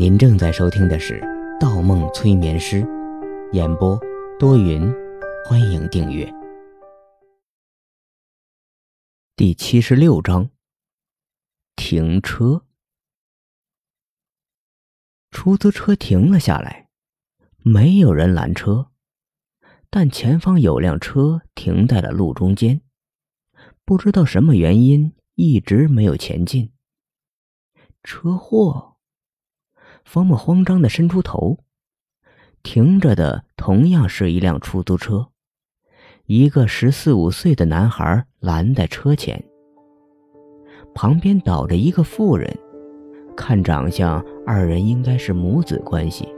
您正在收听的是《盗梦催眠师》，演播多云，欢迎订阅。第七十六章，停车。出租车停了下来，没有人拦车，但前方有辆车停在了路中间，不知道什么原因，一直没有前进。车祸。方木慌张的伸出头，停着的同样是一辆出租车，一个十四五岁的男孩拦在车前，旁边倒着一个妇人，看长相，二人应该是母子关系。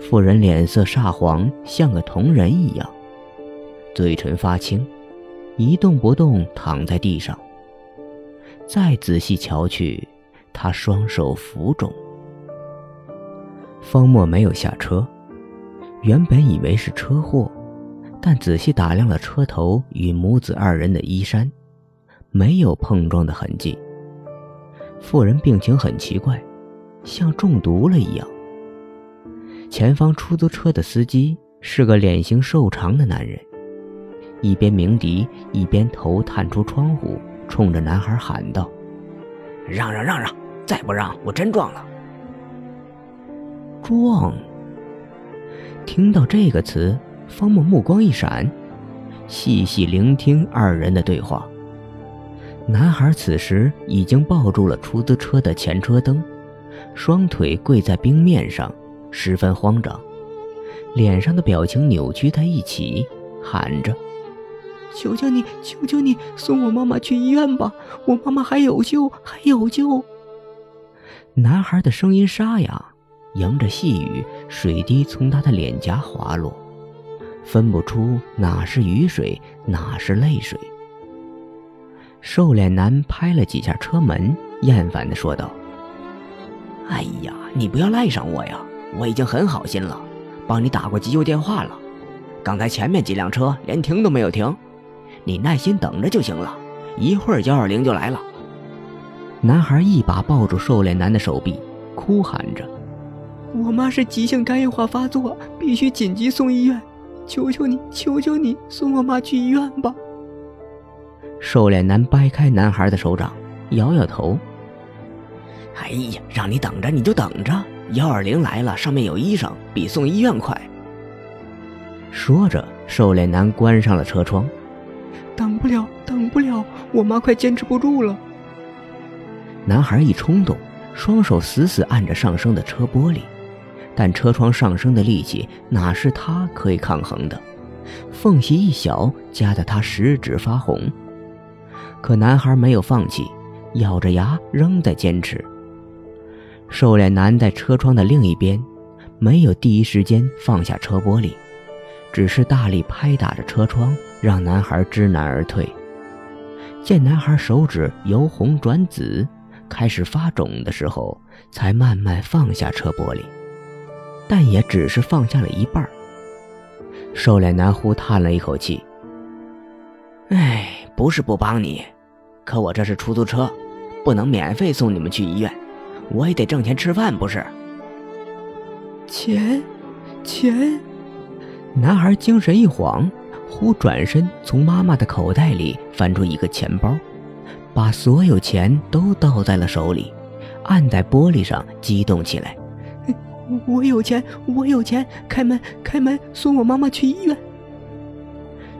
妇人脸色煞黄，像个铜人一样，嘴唇发青，一动不动躺在地上。再仔细瞧去，他双手浮肿。方墨没有下车，原本以为是车祸，但仔细打量了车头与母子二人的衣衫，没有碰撞的痕迹。妇人病情很奇怪，像中毒了一样。前方出租车的司机是个脸型瘦长的男人，一边鸣笛，一边头探出窗户，冲着男孩喊道：“让让让让，再不让我真撞了！”撞。听到这个词，方墨目光一闪，细细聆听二人的对话。男孩此时已经抱住了出租车的前车灯，双腿跪在冰面上，十分慌张，脸上的表情扭曲在一起，喊着：“求求你，求求你，送我妈妈去医院吧！我妈妈还有救，还有救！”男孩的声音沙哑。迎着细雨，水滴从他的脸颊滑落，分不出哪是雨水，哪是泪水。瘦脸男拍了几下车门，厌烦地说道：“哎呀，你不要赖上我呀！我已经很好心了，帮你打过急救电话了。刚才前面几辆车连停都没有停，你耐心等着就行了，一会儿幺二零就来了。”男孩一把抱住瘦脸男的手臂，哭喊着。我妈是急性肝硬化发作，必须紧急送医院。求求你，求求你，送我妈去医院吧！瘦脸男掰开男孩的手掌，摇摇头：“哎呀，让你等着你就等着，幺二零来了，上面有医生，比送医院快。”说着，瘦脸男关上了车窗。等不了，等不了，我妈快坚持不住了。男孩一冲动，双手死死按着上升的车玻璃。但车窗上升的力气哪是他可以抗衡的？缝隙一小，夹得他食指发红。可男孩没有放弃，咬着牙仍在坚持。瘦脸男在车窗的另一边，没有第一时间放下车玻璃，只是大力拍打着车窗，让男孩知难而退。见男孩手指由红转紫，开始发肿的时候，才慢慢放下车玻璃。但也只是放下了一半。瘦脸男呼叹了一口气：“哎，不是不帮你，可我这是出租车，不能免费送你们去医院，我也得挣钱吃饭，不是？”钱，钱！男孩精神一晃，忽转身从妈妈的口袋里翻出一个钱包，把所有钱都倒在了手里，按在玻璃上，激动起来。我有钱，我有钱！开门，开门，送我妈妈去医院。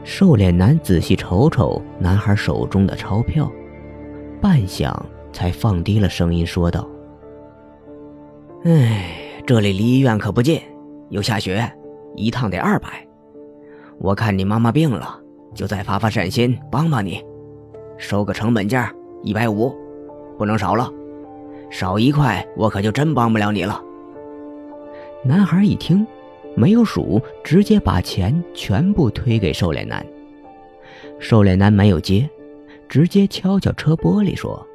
瘦脸男仔细瞅瞅男孩手中的钞票，半晌才放低了声音说道：“哎，这里离医院可不近，又下雪，一趟得二百。我看你妈妈病了，就再发发善心，帮帮你，收个成本价一百五，不能少了，少一块我可就真帮不了你了。”男孩一听，没有数，直接把钱全部推给瘦脸男。瘦脸男没有接，直接敲敲车玻璃说：“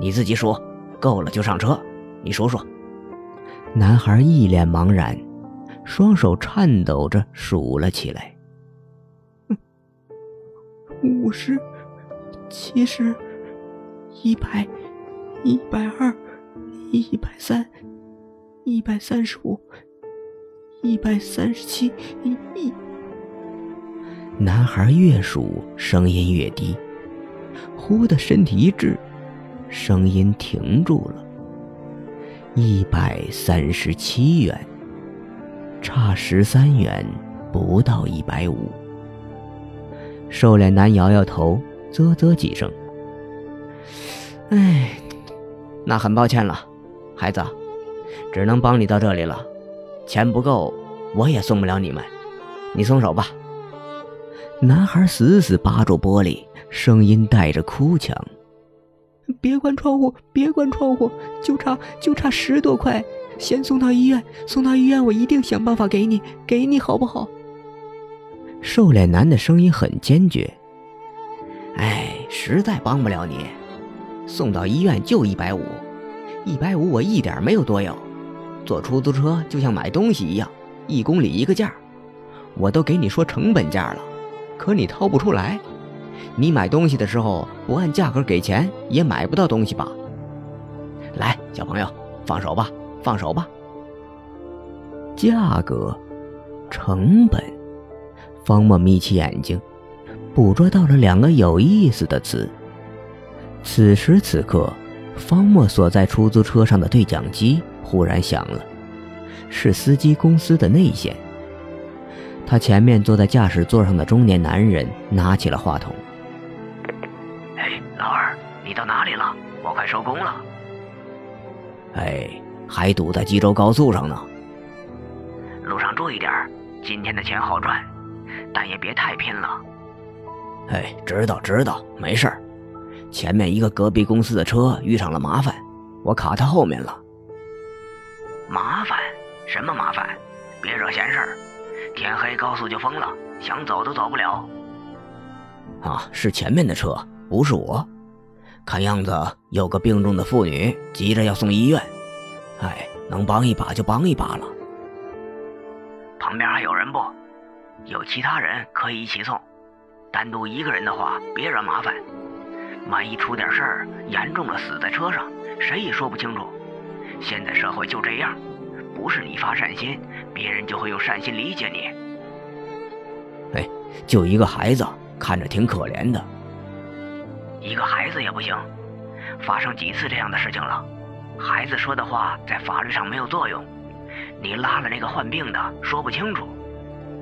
你自己数，够了就上车。你数数。”男孩一脸茫然，双手颤抖着数了起来：“五十，七十，一百，一百二，一百三。”一百三十五，一百三十七，一。男孩越数，声音越低。忽的身体一滞，声音停住了。一百三十七元，差十三元，不到一百五。瘦脸男摇摇头，啧啧几声。哎，那很抱歉了，孩子。只能帮你到这里了，钱不够，我也送不了你们。你松手吧。男孩死死扒住玻璃，声音带着哭腔：“别关窗户，别关窗户，就差就差十多块，先送到医院，送到医院，我一定想办法给你，给你好不好？”瘦脸男的声音很坚决：“哎，实在帮不了你，送到医院就一百五。”一百五，我一点没有多要。坐出租车就像买东西一样，一公里一个价。我都给你说成本价了，可你掏不出来。你买东西的时候不按价格给钱，也买不到东西吧？来，小朋友，放手吧，放手吧。价格，成本。方墨眯起眼睛，捕捉到了两个有意思的词。此时此刻。方墨所在出租车上的对讲机忽然响了，是司机公司的内线。他前面坐在驾驶座上的中年男人拿起了话筒：“哎，老二，你到哪里了？我快收工了。”“哎，还堵在济州高速上呢。”“路上注意点，今天的钱好赚，但也别太拼了。”“哎，知道知道，没事儿。”前面一个隔壁公司的车遇上了麻烦，我卡他后面了。麻烦？什么麻烦？别惹闲事儿！天黑高速就封了，想走都走不了。啊，是前面的车，不是我。看样子有个病重的妇女，急着要送医院。哎，能帮一把就帮一把了。旁边还有人不？有其他人可以一起送，单独一个人的话，别惹麻烦。万一出点事儿，严重了死在车上，谁也说不清楚。现在社会就这样，不是你发善心，别人就会用善心理解你。哎，就一个孩子，看着挺可怜的。一个孩子也不行，发生几次这样的事情了，孩子说的话在法律上没有作用。你拉了那个患病的，说不清楚。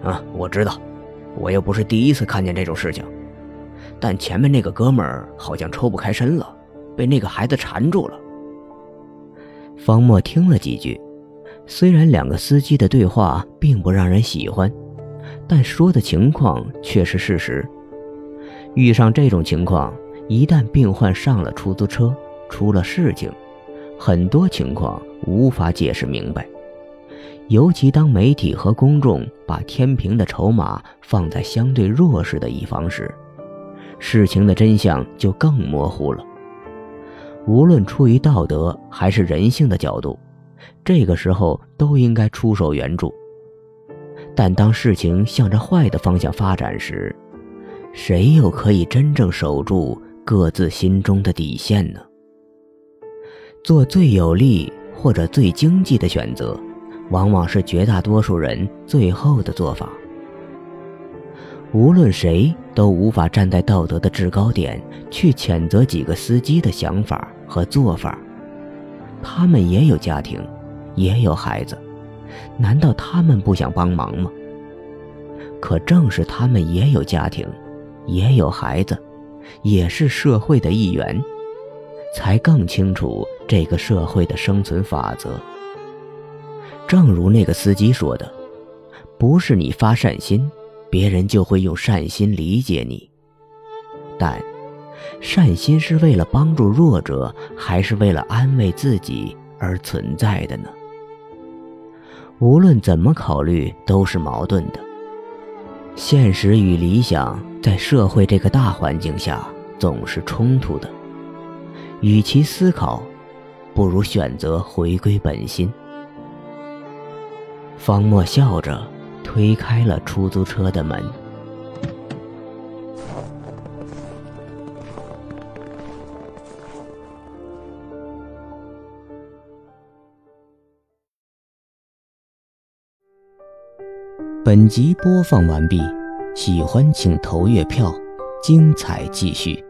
嗯，我知道，我又不是第一次看见这种事情。但前面那个哥们儿好像抽不开身了，被那个孩子缠住了。方墨听了几句，虽然两个司机的对话并不让人喜欢，但说的情况却是事实。遇上这种情况，一旦病患上了出租车，出了事情，很多情况无法解释明白。尤其当媒体和公众把天平的筹码放在相对弱势的一方时。事情的真相就更模糊了。无论出于道德还是人性的角度，这个时候都应该出手援助。但当事情向着坏的方向发展时，谁又可以真正守住各自心中的底线呢？做最有利或者最经济的选择，往往是绝大多数人最后的做法。无论谁都无法站在道德的制高点去谴责几个司机的想法和做法，他们也有家庭，也有孩子，难道他们不想帮忙吗？可正是他们也有家庭，也有孩子，也是社会的一员，才更清楚这个社会的生存法则。正如那个司机说的，不是你发善心。别人就会用善心理解你，但善心是为了帮助弱者，还是为了安慰自己而存在的呢？无论怎么考虑，都是矛盾的。现实与理想在社会这个大环境下总是冲突的。与其思考，不如选择回归本心。方墨笑着。推开了出租车的门。本集播放完毕喜欢请投月票精彩继续。